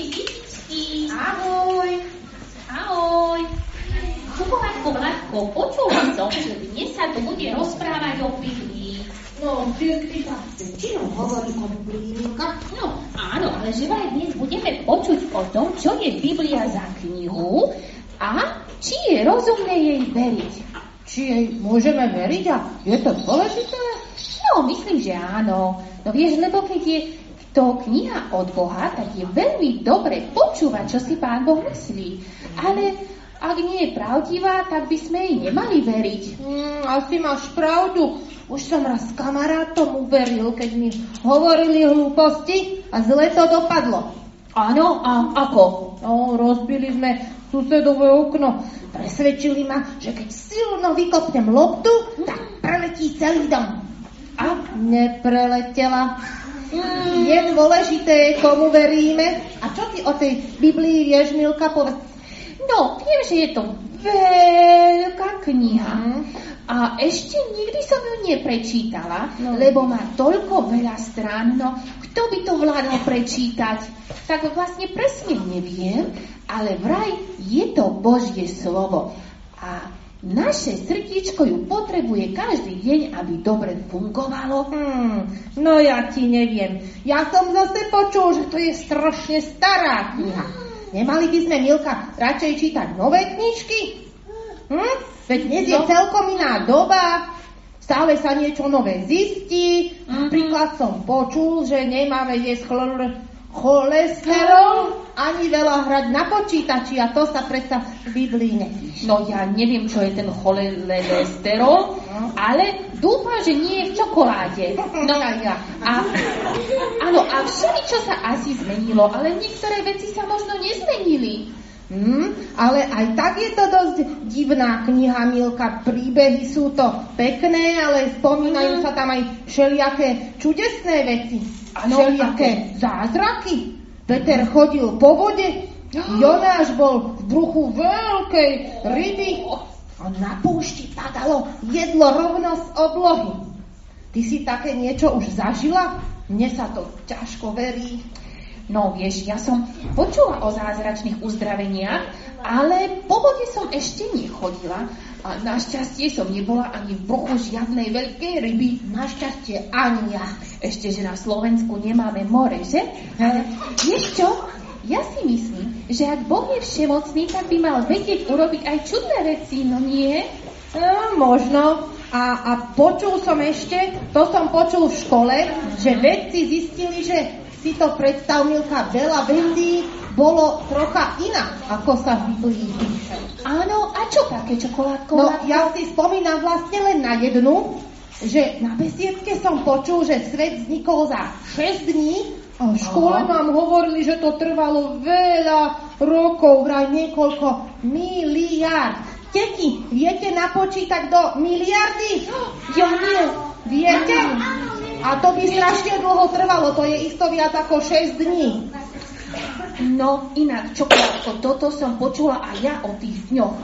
detičky. Ahoj. Ahoj. Čokoládko, Vládko, počula som, že dnes sa tu bude rozprávať o Biblii. No, vždy sa väčšinou hovorí o Biblii, Milka. No, áno, ale že vraj dnes budeme počuť o tom, čo je Biblia za knihu a či je rozumné jej veriť. Či jej môžeme veriť a je to dôležité? No, myslím, že áno. No vieš, lebo keď je to kniha od Boha, tak je veľmi dobre počúvať, čo si Pán Boh myslí. Ale ak nie je pravdivá, tak by sme jej nemali veriť. Mm, asi máš pravdu. Už som raz kamarátom uveril, keď mi hovorili hlúposti a zle to dopadlo. Áno, a ako? No, rozbili sme susedové okno. Presvedčili ma, že keď silno vykopnem loptu, tak preletí celý dom. A nepreletela. Mm, je dôležité, komu veríme. A čo ty o tej Biblii vieš, Milka, povedz? No, viem, že je to veľká kniha. A ešte nikdy som ju neprečítala, No. lebo má toľko veľa strán, no kto by to vládol prečítať? Tak vlastne presne neviem, ale vraj je to Božie slovo. A naše srdíčko ju potrebuje každý deň, aby dobre fungovalo. Hmm, no ja ti neviem. Ja som zase počul, že to je strašne stará kniha. Nemali by sme, Milka, radšej čítať nové knižky? Hm? Veď dnes je No. celkom iná doba, stále sa niečo nové zistí. Mhm. Napríklad som počul, že nemáme jesť chlor, cholesterol, ani veľa hrať na počítači a to sa predsa v Biblii nepíše. No ja neviem, čo je ten cholesterol, ale dúfam, že nie je v čokoláde. No aj ja. A, áno, a všeli, čo sa asi zmenilo, ale niektoré veci sa možno nezmenili. Hmm, ale aj tak je to dosť divná kniha, Milka. Príbehy sú to pekné, ale spomínajú Mhm. sa tam aj všelijaké čudesné veci. Áno, všelijaké zázraky. Peter chodil po vode, Jonáš bol v bruchu veľkej ryby a na púšti padalo jedlo rovno z oblohy. Ty si také niečo už zažila? Mne sa to ťažko verí. No vieš, ja som počula o zázračných uzdraveniach, ale po vode som ešte nechodila. A našťastie som nebola ani v bruchu žiadnej veľkej ryby. Našťastie ani ja. Ešte, že na Slovensku nemáme more, že? Ale vieš čo? Ja si myslím, že ak Boh je všemocný, tak by mal vedieť urobiť aj čudné veci, no nie? No, možno. A, a počul som ešte, to som počul v škole, že vedci zistili, že si to predstav, Milka, veľa vecí bolo trocha inak, ako sa v Biblii píše. Áno, a čo také čokoládko? No, ja si spomínam vlastne len na jednu, že na besiedke som počul, že svet vznikol za 6 dní a v škole nám hovorili, že to trvalo veľa rokov, vraj niekoľko miliárd. Teti, viete napočítať do miliardy? Ja nie. Viete? A to by strašne dlho trvalo, to je isto viac ako 6 dní. No, inak, čokoládko, toto som počula aj ja o tých dňoch.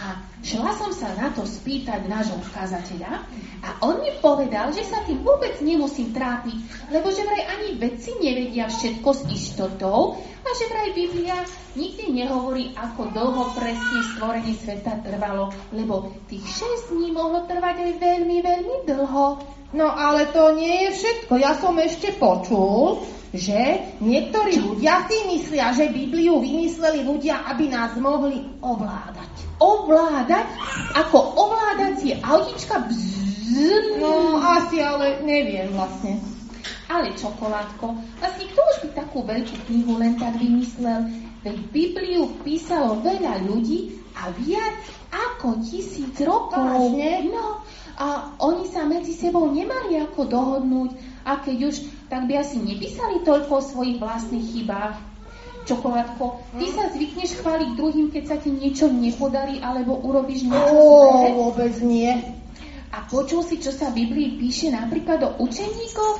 A šla som sa na to spýtať nášho kazateľa a on mi povedal, že sa tým vôbec nemusím trápiť, lebo že vraj ani vedci nevedia všetko s istotou a že vraj Biblia nikdy nehovorí, ako dlho presne stvorenie sveta trvalo, lebo tých 6 dní mohlo trvať aj veľmi, veľmi dlho. No ale to nie je všetko. Ja som ešte počul, že niektorí ľudia si myslia, že Bibliu vymysleli ľudia, aby nás mohli ovládať. Ovládať? Ako ovládacie autička? Bzzz. No asi, ale neviem vlastne. Ale čokoládko, vlastne kto už by takú veľkú knihu len tak vymyslel? Veď Bibliu písalo veľa ľudí a viac ako tisíc rokov. Vážne? No, a oni sa medzi sebou nemali ako dohodnúť a keď už, tak by asi nepísali toľko o svojich vlastných chybách. Čokoládko, ty sa zvykneš chváliť druhým, keď sa ti niečo nepodarí alebo urobíš niečo zlé? vôbec nie. A počul si, čo sa v Biblii píše napríklad o učeníkoch?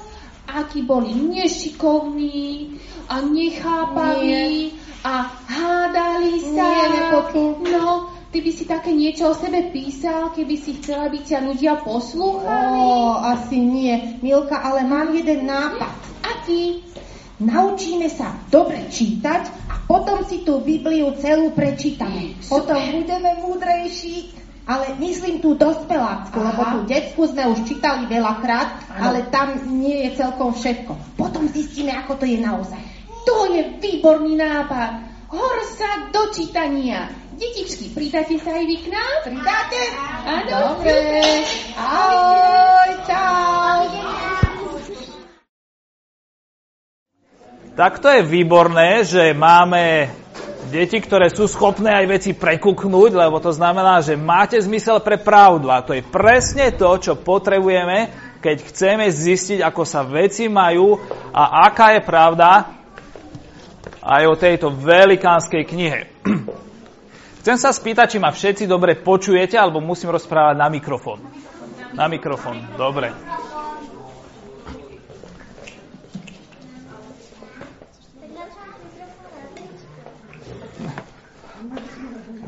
Akí boli nešikovní a nechápaví a hádali sa. Nie, nepočul. No, ty by si také niečo o sebe písal, keby si chcela, aby ťa ľudia poslúchali. Ó, asi nie. Milka, ale mám jeden nápad. Aký? Naučíme sa dobre čítať a potom si tú Bibliu celú prečítame. Potom budeme múdrejší, ale myslím tú dospelácku, Aha. lebo tú detskú sme už čítali veľakrát, ale tam nie je celkom všetko. Potom zistíme, ako to je naozaj. To je výborný nápad. Sa do čítania. Detičky, pridáte sa aj vy k nám? Pridáte? Áno. Dobre. Ahoj, čau. Tak to je výborné, že máme deti, ktoré sú schopné aj veci prekuknúť, lebo to znamená, že máte zmysel pre pravdu. A to je presne to, čo potrebujeme, keď chceme zistiť, ako sa veci majú a aká je pravda aj o tejto velikánskej knihe. Chcem sa spýtať, či ma všetci dobre počujete, alebo musím rozprávať na mikrofón. Na mikrofón, dobre.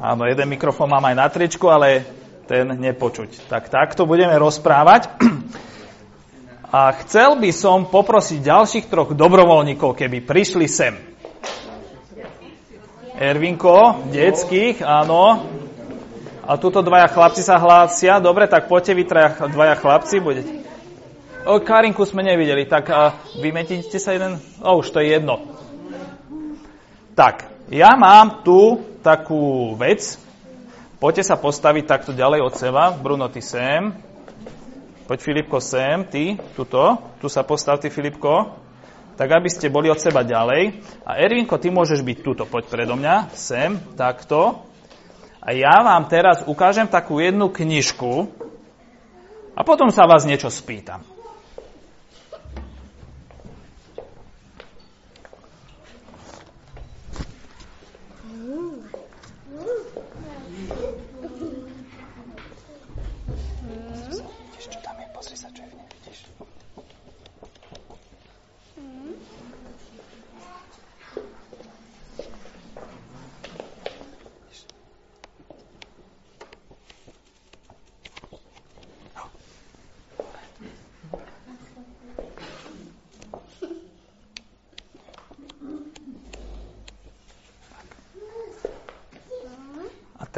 Áno, jeden mikrofón mám aj na tričku, ale ten nepočuť. Tak takto budeme rozprávať. A chcel by som poprosiť ďalších troch dobrovoľníkov, keby prišli sem. Ervinko, detských, áno. A tuto dvaja chlapci sa hlásia. Dobre, tak poďte vy traja, dvaja chlapci, budete. O, Karinku sme nevideli, tak a, vymetíte sa jeden? O, už to je jedno. Tak, ja mám tu takú vec. Poďte sa postaviť takto ďalej od seba. Bruno, ty sem. Poď Filipko sem, ty, tuto. Tu sa postav ty, Filipko. Tak aby ste boli od seba ďalej. A Ervinko, ty môžeš byť tuto. Poď predo mňa. Sem, takto. A ja vám teraz ukážem takú jednu knižku a potom sa vás niečo spýtam.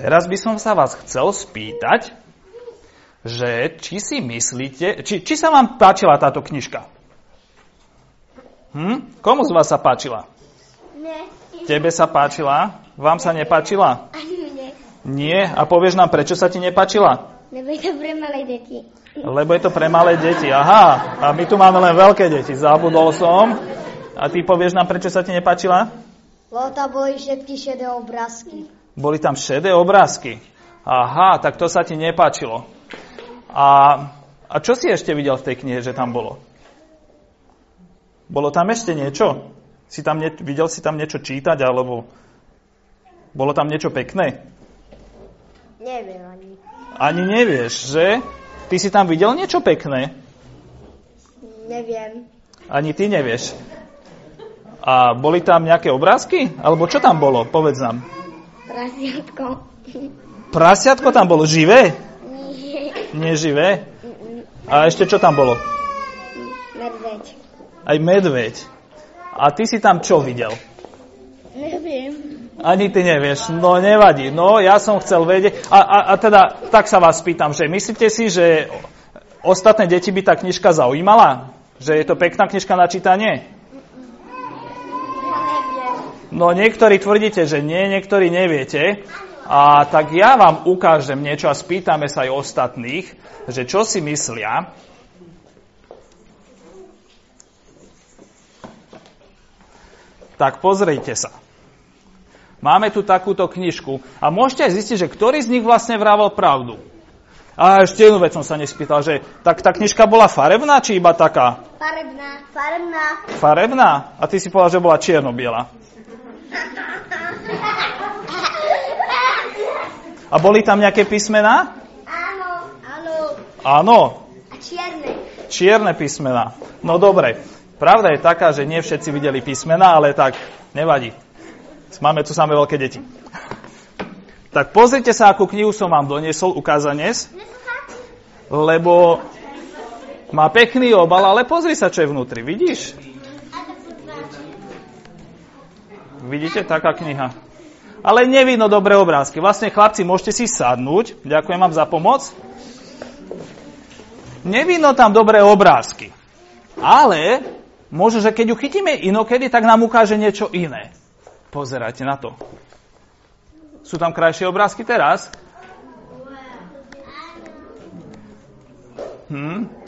Teraz by som sa vás chcel spýtať, že či si myslíte, či, či sa vám páčila táto knižka? Hm? Komu z vás sa páčila? Ne. Tebe sa páčila? Vám sa nepáčila? Ani ne. Nie? A povieš nám, prečo sa ti nepáčila? Lebo je to pre malé deti. Lebo je to pre malé deti. Aha, a my tu máme len veľké deti. Zabudol som. A ty povieš nám, prečo sa ti nepáčila? Lebo tam boli všetky šedé obrázky. Boli tam šedé obrázky. Aha, tak to sa ti nepáčilo. A, a čo si ešte videl v tej knihe, že tam bolo? Bolo tam ešte niečo? Si tam ne, videl si tam niečo čítať, alebo bolo tam niečo pekné? Neviem ani. Ani nevieš, že? Ty si tam videl niečo pekné? Neviem. Ani ty nevieš. A boli tam nejaké obrázky? Alebo čo tam bolo? Povedz nám. Prasiatko. Prasiatko tam bolo živé? Nie. Neživé? A ešte čo tam bolo? Medveď. Aj medveď. A ty si tam čo videl? Neviem. Ani ty nevieš. No nevadí. No ja som chcel vedieť. A, a, a teda tak sa vás pýtam, že myslíte si, že ostatné deti by tá knižka zaujímala? Že je to pekná knižka na čítanie? No niektorí tvrdíte, že nie, niektorí neviete. A tak ja vám ukážem niečo a spýtame sa aj ostatných, že čo si myslia. Tak pozrite sa. Máme tu takúto knižku a môžete aj zistiť, že ktorý z nich vlastne vrával pravdu. A ešte jednu vec som sa nespýtal, že tak tá knižka bola farebná, či iba taká? Farebná. Farebná. Farebná? A ty si povedal, že bola čierno-biela. A boli tam nejaké písmená? Áno. Áno. Áno. A čierne. Čierne písmená. No dobre. Pravda je taká, že nie všetci videli písmená, ale tak nevadí. Máme tu samé veľké deti. Tak pozrite sa, akú knihu som vám doniesol ukázanec. Lebo má pekný obal, ale pozri sa, čo je vnútri. Vidíš? Vidíte, taká kniha. Ale nevidno dobré obrázky. Vlastne, chlapci, môžete si sadnúť. Ďakujem vám za pomoc. Nevidno tam dobré obrázky. Ale možno, že keď ju chytíme inokedy, tak nám ukáže niečo iné. Pozerajte na to. Sú tam krajšie obrázky teraz? Hm?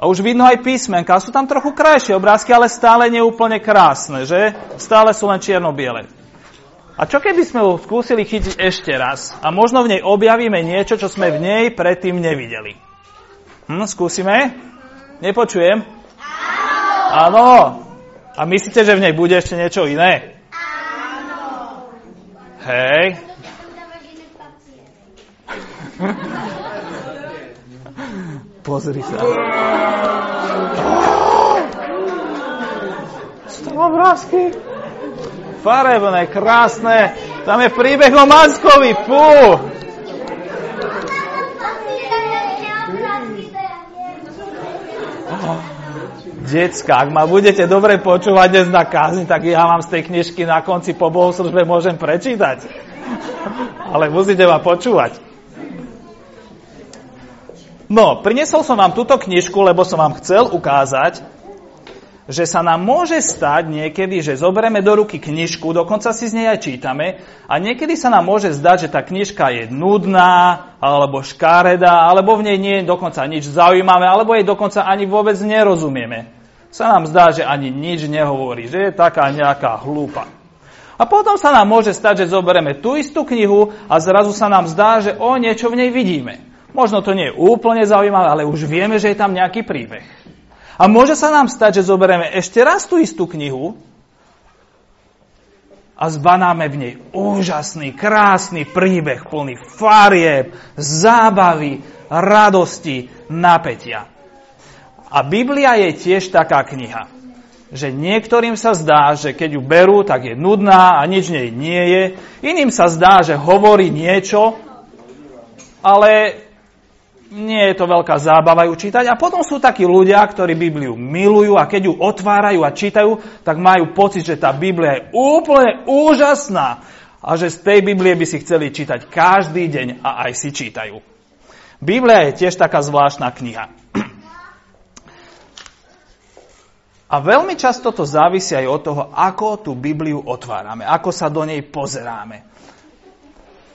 A už vidno aj písmenka. Sú tam trochu krajšie obrázky, ale stále neúplne krásne, že? Stále sú len čierno-biele. A čo keby sme ho skúsili chytiť ešte raz? A možno v nej objavíme niečo, čo sme v nej predtým nevideli. Hm, skúsime? Nepočujem? Áno. A myslíte, že v nej bude ešte niečo iné? Áno. Hej. Pozri sa. Sú tam obrázky. Farebné, krásne. Tam je príbeh o Manskovi. Fú. Decka, ak ma budete dobre počúvať dnes na kázni, tak ja vám z tej knižky na konci po bohoslužbe môžem prečítať. Ale musíte ma počúvať. No, priniesol som vám túto knižku, lebo som vám chcel ukázať, že sa nám môže stať niekedy, že zoberieme do ruky knižku, dokonca si z nej aj čítame, a niekedy sa nám môže zdať, že tá knižka je nudná, alebo škáredá, alebo v nej nie je dokonca nič zaujímavé, alebo jej dokonca ani vôbec nerozumieme. Sa nám zdá, že ani nič nehovorí, že je taká nejaká hlúpa. A potom sa nám môže stať, že zoberieme tú istú knihu a zrazu sa nám zdá, že o niečo v nej vidíme. Možno to nie je úplne zaujímavé, ale už vieme, že je tam nejaký príbeh. A môže sa nám stať, že zoberieme ešte raz tú istú knihu a zbanáme v nej úžasný, krásny príbeh plný farieb, zábavy, radosti, napätia. A Biblia je tiež taká kniha, že niektorým sa zdá, že keď ju berú, tak je nudná a nič nej nie je. Iným sa zdá, že hovorí niečo, ale nie je to veľká zábava ju čítať. A potom sú takí ľudia, ktorí Bibliu milujú a keď ju otvárajú a čítajú, tak majú pocit, že tá Biblia je úplne úžasná a že z tej Biblie by si chceli čítať každý deň a aj si čítajú. Biblia je tiež taká zvláštna kniha. A veľmi často to závisí aj od toho, ako tú Bibliu otvárame, ako sa do nej pozeráme.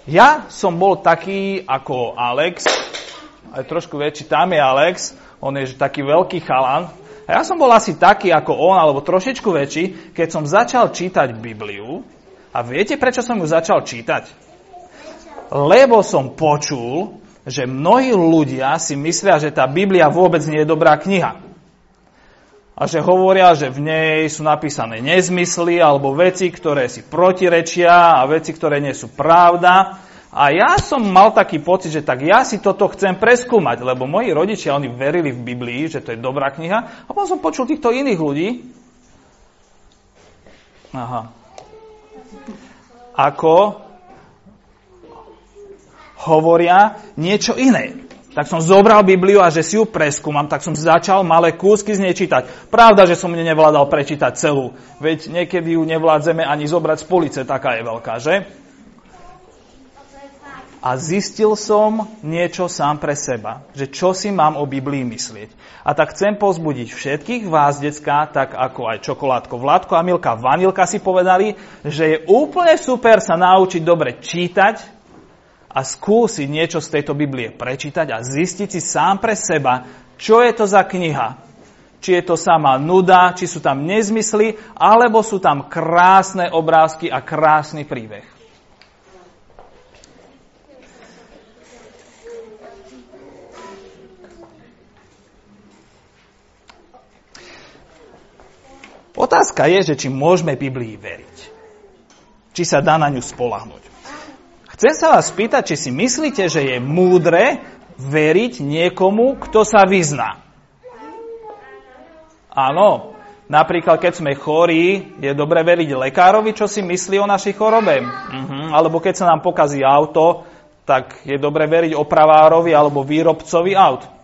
Ja som bol taký ako Alex, aj trošku väčší, tam je Alex, on je taký veľký chalan. A ja som bol asi taký ako on, alebo trošičku väčší, keď som začal čítať Bibliu. A viete, prečo som ju začal čítať? Lebo som počul, že mnohí ľudia si myslia, že tá Biblia vôbec nie je dobrá kniha. A že hovoria, že v nej sú napísané nezmysly alebo veci, ktoré si protirečia a veci, ktoré nie sú pravda. A ja som mal taký pocit, že tak ja si toto chcem preskúmať, lebo moji rodičia, oni verili v Biblii, že to je dobrá kniha. A potom som počul týchto iných ľudí, Aha. Ako hovoria niečo iné. Tak som zobral Bibliu a že si ju preskúmam, tak som začal malé kúsky z nej čítať. Pravda, že som mne nevládal prečítať celú, veď niekedy ju nevládzeme ani zobrať z police, taká je veľká, že? A zistil som niečo sám pre seba, že čo si mám o Biblii myslieť. A tak chcem pozbudiť všetkých vás, decka, tak ako aj čokoládko Vládko a Milka Vanilka si povedali, že je úplne super sa naučiť dobre čítať a skúsiť niečo z tejto Biblie prečítať a zistiť si sám pre seba, čo je to za kniha. Či je to sama nuda, či sú tam nezmysly, alebo sú tam krásne obrázky a krásny príbeh. Otázka je, že či môžeme Biblii veriť. Či sa dá na ňu spolahnuť. Chcem sa vás spýtať, či si myslíte, že je múdre veriť niekomu, kto sa vyzná. Áno, napríklad keď sme chorí, je dobre veriť lekárovi, čo si myslí o našej chorobe. Uh-huh. Alebo keď sa nám pokazí auto, tak je dobre veriť opravárovi alebo výrobcovi aut.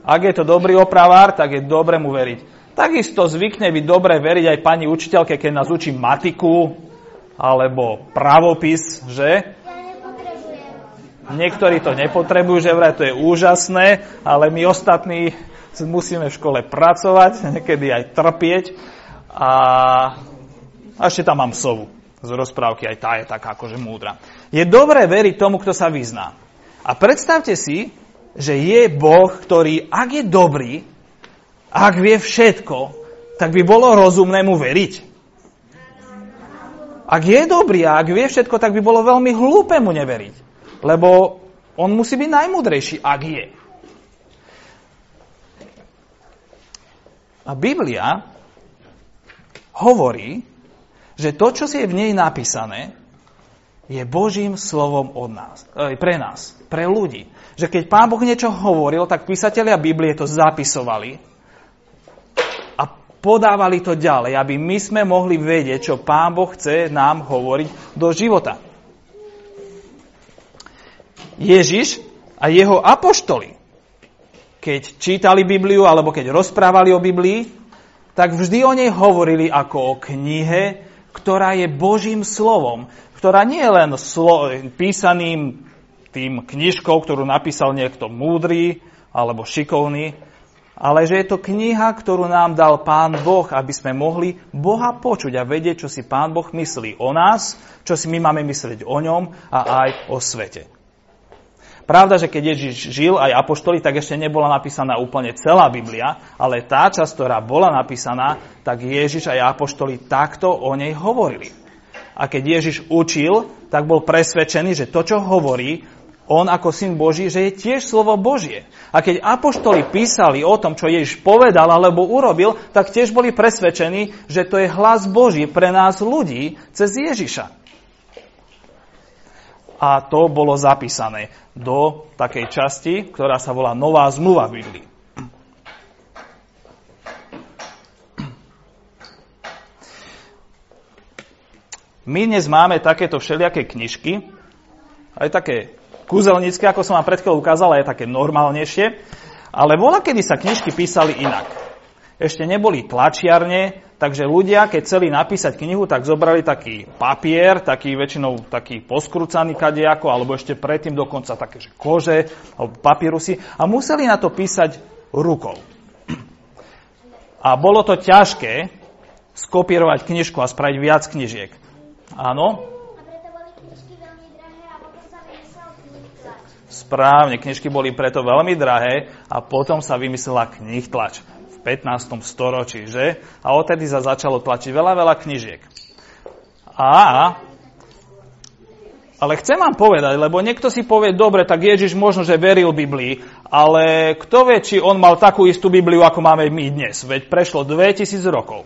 Ak je to dobrý opravár, tak je dobre mu veriť. Takisto zvykne byť dobre veriť aj pani učiteľke, keď nás učí matiku alebo pravopis, že? Niektorí to nepotrebujú, že vraj to je úžasné, ale my ostatní musíme v škole pracovať, niekedy aj trpieť. A, a ešte tam mám sovu z rozprávky, aj tá je taká akože múdra. Je dobré veriť tomu, kto sa vyzná. A predstavte si, že je Boh, ktorý, ak je dobrý, ak vie všetko, tak by bolo rozumné mu veriť. Ak je dobrý a ak vie všetko, tak by bolo veľmi hlúpe mu neveriť. Lebo on musí byť najmudrejší, ak je. A Biblia hovorí, že to, čo si je v nej napísané, je Božím slovom od nás, e, pre nás, pre ľudí. Že keď Pán Boh niečo hovoril, tak písatelia Biblie to zapisovali a podávali to ďalej, aby my sme mohli vedieť, čo Pán Boh chce nám hovoriť do života. Ježiš a jeho apoštoli, keď čítali Bibliu alebo keď rozprávali o Biblii, tak vždy o nej hovorili ako o knihe, ktorá je Božím slovom, ktorá nie je len slo- písaným tým knižkou, ktorú napísal niekto múdry alebo šikovný, ale že je to kniha, ktorú nám dal Pán Boh, aby sme mohli Boha počuť a vedieť, čo si Pán Boh myslí o nás, čo si my máme myslieť o ňom a aj o svete. Pravda, že keď Ježiš žil aj apoštoli, tak ešte nebola napísaná úplne celá Biblia, ale tá časť, ktorá bola napísaná, tak Ježiš aj apoštoli takto o nej hovorili. A keď Ježiš učil, tak bol presvedčený, že to, čo hovorí, on ako syn Boží, že je tiež slovo Božie. A keď apoštoli písali o tom, čo Ježiš povedal alebo urobil, tak tiež boli presvedčení, že to je hlas Boží pre nás ľudí cez Ježiša a to bolo zapísané do takej časti, ktorá sa volá Nová zmluva v Biblii. My dnes máme takéto všelijaké knižky, aj také kúzelnícke, ako som vám pred chvíľou ukázal, aj také normálnejšie, ale bola, kedy sa knižky písali inak. Ešte neboli tlačiarne, Takže ľudia, keď chceli napísať knihu, tak zobrali taký papier, taký väčšinou taký poskrúcaný kadejako, alebo ešte predtým dokonca také, že kože, alebo papírusy, a museli na to písať rukou. A bolo to ťažké skopírovať knižku a spraviť viac knižiek. Áno? Správne, knižky boli preto veľmi drahé a potom sa vymyslela knih tlač. 15. storočí, že? A odtedy sa začalo tlačiť veľa, veľa knižiek. A ale chcem vám povedať, lebo niekto si povie, dobre, tak Ježiš možno, že veril Biblii, ale kto vie, či on mal takú istú Bibliu, ako máme my dnes. Veď prešlo 2000 rokov.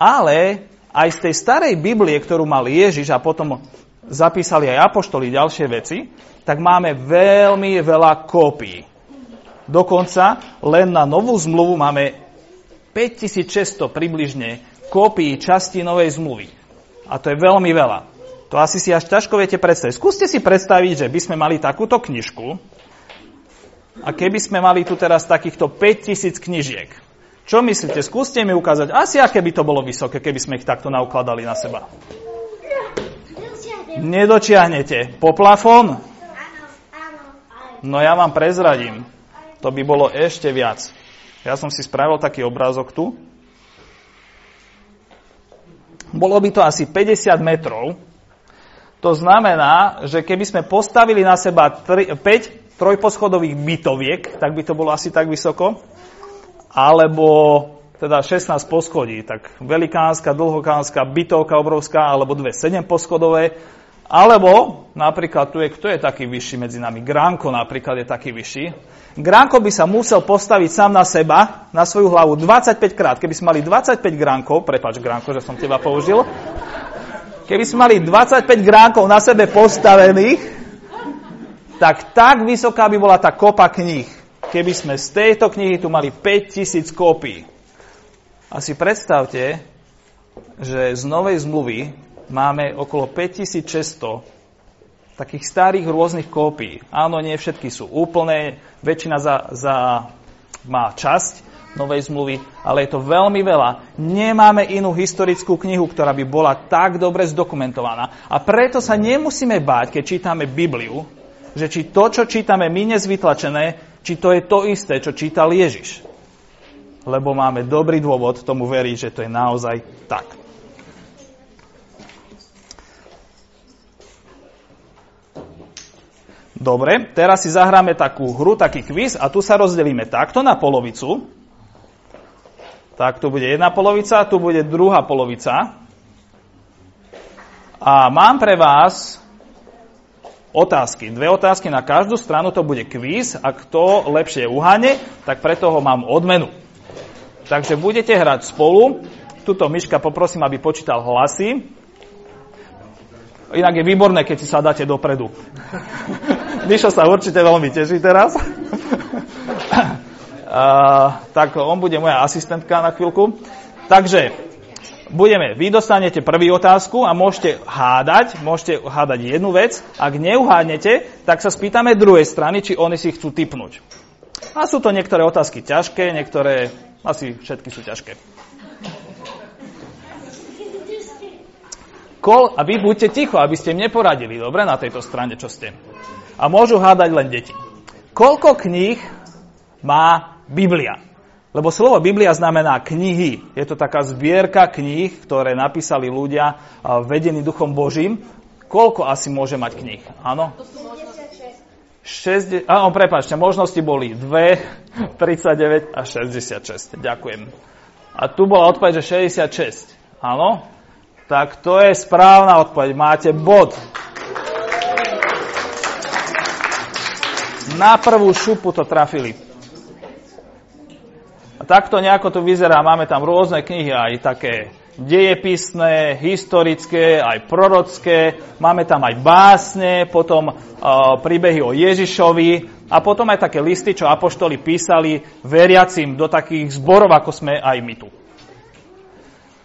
Ale aj z tej starej Biblie, ktorú mal Ježiš a potom zapísali aj apoštoli ďalšie veci, tak máme veľmi veľa kópií. Dokonca len na novú zmluvu máme 5600 približne kópií časti novej zmluvy. A to je veľmi veľa. To asi si až ťažko viete predstaviť. Skúste si predstaviť, že by sme mali takúto knižku a keby sme mali tu teraz takýchto 5000 knižiek. Čo myslíte? Skúste mi ukázať. Asi aké by to bolo vysoké, keby sme ich takto naukladali na seba. Nedočiahnete. Po plafón? No ja vám prezradím to by bolo ešte viac. Ja som si spravil taký obrázok tu. Bolo by to asi 50 metrov. To znamená, že keby sme postavili na seba 3, 5 trojposchodových bytoviek, tak by to bolo asi tak vysoko. Alebo teda 16 poschodí, tak velikánska, dlhokánska, bytovka obrovská, alebo dve 7 poschodové, alebo napríklad tu je, kto je taký vyšší medzi nami? Gránko napríklad je taký vyšší. Gránko by sa musel postaviť sám na seba, na svoju hlavu 25 krát. Keby sme mali 25 gránkov, prepač Gránko, že som teba použil, keby sme mali 25 gránkov na sebe postavených, tak tak vysoká by bola tá kopa kníh. Keby sme z tejto knihy tu mali 5000 kópií. A si predstavte, že z novej zmluvy máme okolo 5600 takých starých rôznych kópií. Áno, nie všetky sú úplné, väčšina za, za, má časť Novej zmluvy, ale je to veľmi veľa. Nemáme inú historickú knihu, ktorá by bola tak dobre zdokumentovaná. A preto sa nemusíme báť, keď čítame Bibliu, že či to, čo čítame my nezvytlačené, či to je to isté, čo čítal Ježiš. Lebo máme dobrý dôvod tomu veriť, že to je naozaj tak. Dobre, teraz si zahráme takú hru, taký kvíz a tu sa rozdelíme takto na polovicu. Tak tu bude jedna polovica, tu bude druhá polovica. A mám pre vás otázky. Dve otázky na každú stranu, to bude kvíz a kto lepšie uhane, tak preto ho mám odmenu. Takže budete hrať spolu. Tuto myška poprosím, aby počítal hlasy. Inak je výborné, keď si sa dáte dopredu. Mišo sa určite veľmi teší teraz. uh, tak on bude moja asistentka na chvíľku. Takže budeme, vy dostanete prvú otázku a môžete hádať, môžete hádať jednu vec. Ak neuhádnete, tak sa spýtame druhej strany, či oni si chcú typnúť. A sú to niektoré otázky ťažké, niektoré, asi všetky sú ťažké. Kol, a vy buďte ticho, aby ste neporadili, dobre, na tejto strane, čo ste. A môžu hádať len deti. Koľko kníh má Biblia? Lebo slovo Biblia znamená knihy. Je to taká zbierka kníh, ktoré napísali ľudia vedení Duchom Božím. Koľko asi môže mať kníh? Áno? 60, áno, prepáčte, možnosti boli 2, 39 a 66. Ďakujem. A tu bola odpoveď, že 66. Áno? Tak to je správna odpoveď. Máte bod. Na prvú šupu to trafili. A takto nejako to vyzerá. Máme tam rôzne knihy, aj také dejepisné, historické, aj prorocké. Máme tam aj básne, potom uh, príbehy o Ježišovi a potom aj také listy, čo apoštoli písali veriacim do takých zborov, ako sme aj my tu.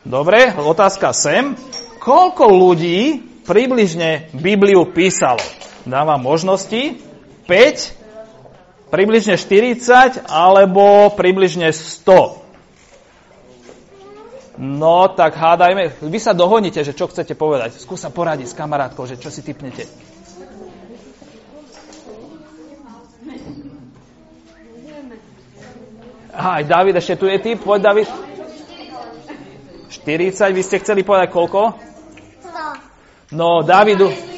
Dobre, otázka sem. Koľko ľudí približne Bibliu písalo? Dávam možnosti. 5, približne 40 alebo približne 100. No, tak hádajme. Vy sa dohoníte, že čo chcete povedať. Skúsa poradiť s kamarátkou, že čo si typnete. Aj David, ešte tu je typ. Poď, David. 40, vy ste chceli povedať koľko? 100. No, Davidu.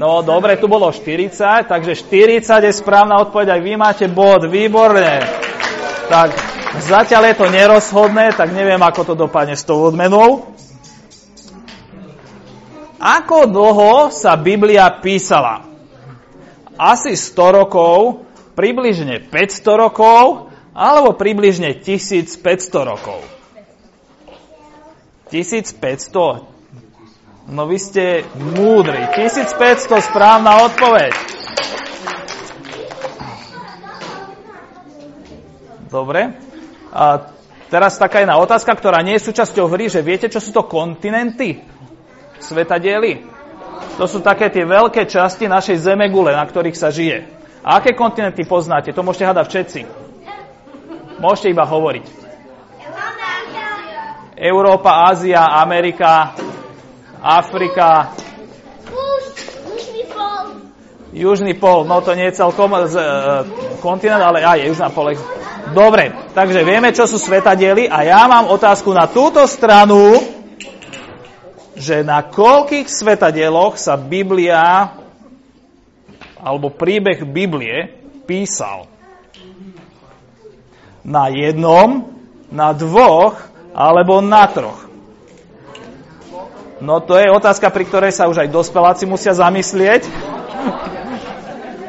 No, dobre, tu bolo 40, takže 40 je správna odpoveď, aj vy máte bod, výborne. Tak, zatiaľ je to nerozhodné, tak neviem, ako to dopadne s tou odmenou. Ako dlho sa Biblia písala? Asi 100 rokov, približne 500 rokov, alebo približne 1500 rokov. 1500. No vy ste múdri. 1500 správna odpoveď. Dobre. A teraz taká jedna otázka, ktorá nie je súčasťou hry, že viete, čo sú to kontinenty? Svetadiely? To sú také tie veľké časti našej zemegule, na ktorých sa žije. A aké kontinenty poznáte? To môžete hádať všetci. Môžete iba hovoriť. Európa, Ázia, Amerika, Afrika. Južný pol. No to nie je celkom z, e, kontinent, ale aj je južná pole. Dobre, takže vieme, čo sú svetadiely a ja mám otázku na túto stranu, že na koľkých svetadieloch sa Biblia alebo príbeh Biblie písal? Na jednom, na dvoch alebo na troch? No to je otázka, pri ktorej sa už aj dospeláci musia zamyslieť.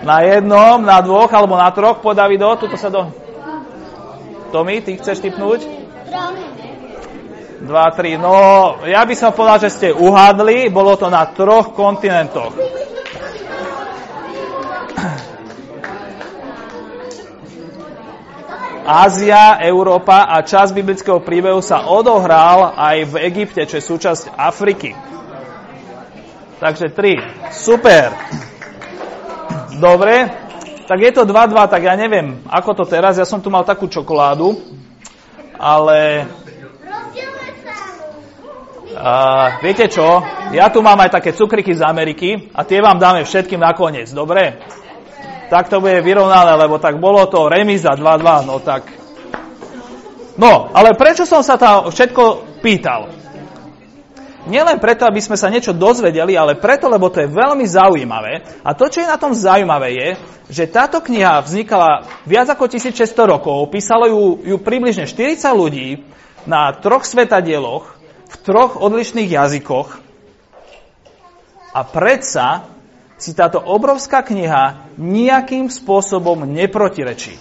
Na jednom, na dvoch alebo na troch, po Davido, tuto sa do... Tomi, ty chceš typnúť? Dva, tri. No, ja by som povedal, že ste uhádli, bolo to na troch kontinentoch. Ázia, Európa a čas biblického príbehu sa odohral aj v Egypte, čo je súčasť Afriky. Takže tri. Super. Dobre. Tak je to 2-2, tak ja neviem, ako to teraz. Ja som tu mal takú čokoládu, ale... Uh, viete čo? Ja tu mám aj také cukriky z Ameriky a tie vám dáme všetkým nakoniec, dobre? Tak to bude vyrovnané, lebo tak bolo to remiza 2-2, no tak... No, ale prečo som sa tam všetko pýtal? Nielen preto, aby sme sa niečo dozvedeli, ale preto, lebo to je veľmi zaujímavé. A to, čo je na tom zaujímavé, je, že táto kniha vznikala viac ako 1600 rokov, písalo ju, ju približne 40 ľudí na troch svetadieloch, v troch odlišných jazykoch. A predsa si táto obrovská kniha nejakým spôsobom neprotirečí.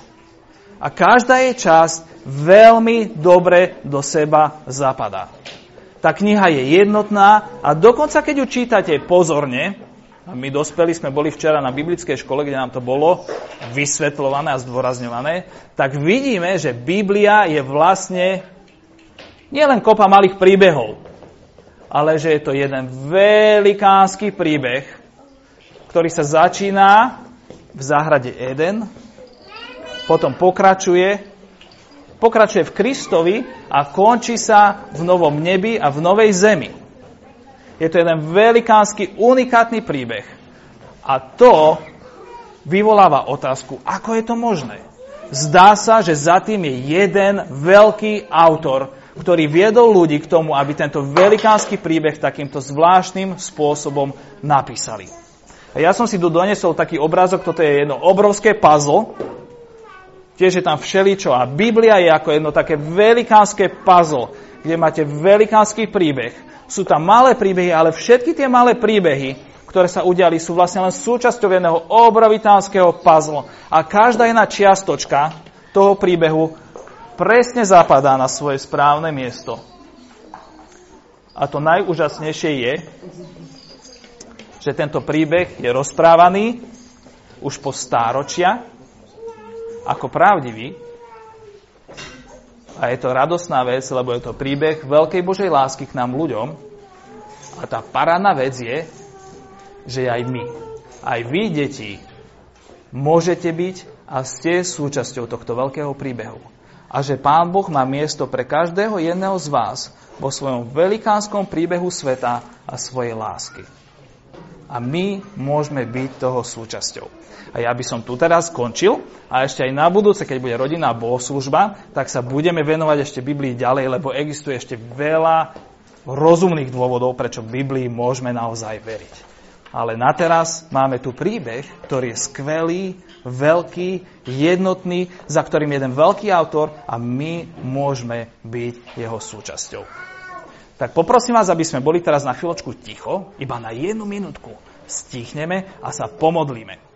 A každá jej časť veľmi dobre do seba zapadá. Tá kniha je jednotná a dokonca keď ju čítate pozorne, a my dospeli sme boli včera na biblickej škole, kde nám to bolo vysvetľované a zdôrazňované, tak vidíme, že Biblia je vlastne nielen kopa malých príbehov, ale že je to jeden velikánsky príbeh, ktorý sa začína v záhrade Eden, potom pokračuje pokračuje v Kristovi a končí sa v novom nebi a v novej zemi. Je to jeden velikánsky, unikátny príbeh. A to vyvoláva otázku, ako je to možné. Zdá sa, že za tým je jeden veľký autor, ktorý viedol ľudí k tomu, aby tento velikánsky príbeh takýmto zvláštnym spôsobom napísali. A ja som si tu donesol taký obrázok, toto je jedno obrovské puzzle, Tiež je tam všeličo a Biblia je ako jedno také velikánske puzzle, kde máte velikánsky príbeh. Sú tam malé príbehy, ale všetky tie malé príbehy, ktoré sa udiali, sú vlastne len súčasťou jedného obrovitánskeho puzzle. A každá jedna čiastočka toho príbehu presne zapadá na svoje správne miesto. A to najúžasnejšie je, že tento príbeh je rozprávaný už po stáročia ako pravdivý. A je to radosná vec, lebo je to príbeh veľkej Božej lásky k nám ľuďom. A tá parádna vec je, že aj my, aj vy, deti, môžete byť a ste súčasťou tohto veľkého príbehu. A že Pán Boh má miesto pre každého jedného z vás vo svojom velikánskom príbehu sveta a svojej lásky. A my môžeme byť toho súčasťou. A ja by som tu teraz skončil a ešte aj na budúce, keď bude rodinná bohoslužba, tak sa budeme venovať ešte Biblii ďalej, lebo existuje ešte veľa rozumných dôvodov, prečo Biblii môžeme naozaj veriť. Ale na teraz máme tu príbeh, ktorý je skvelý, veľký, jednotný, za ktorým je jeden veľký autor a my môžeme byť jeho súčasťou. Tak poprosím vás, aby sme boli teraz na chvíľočku ticho, iba na jednu minútku stichneme a sa pomodlíme.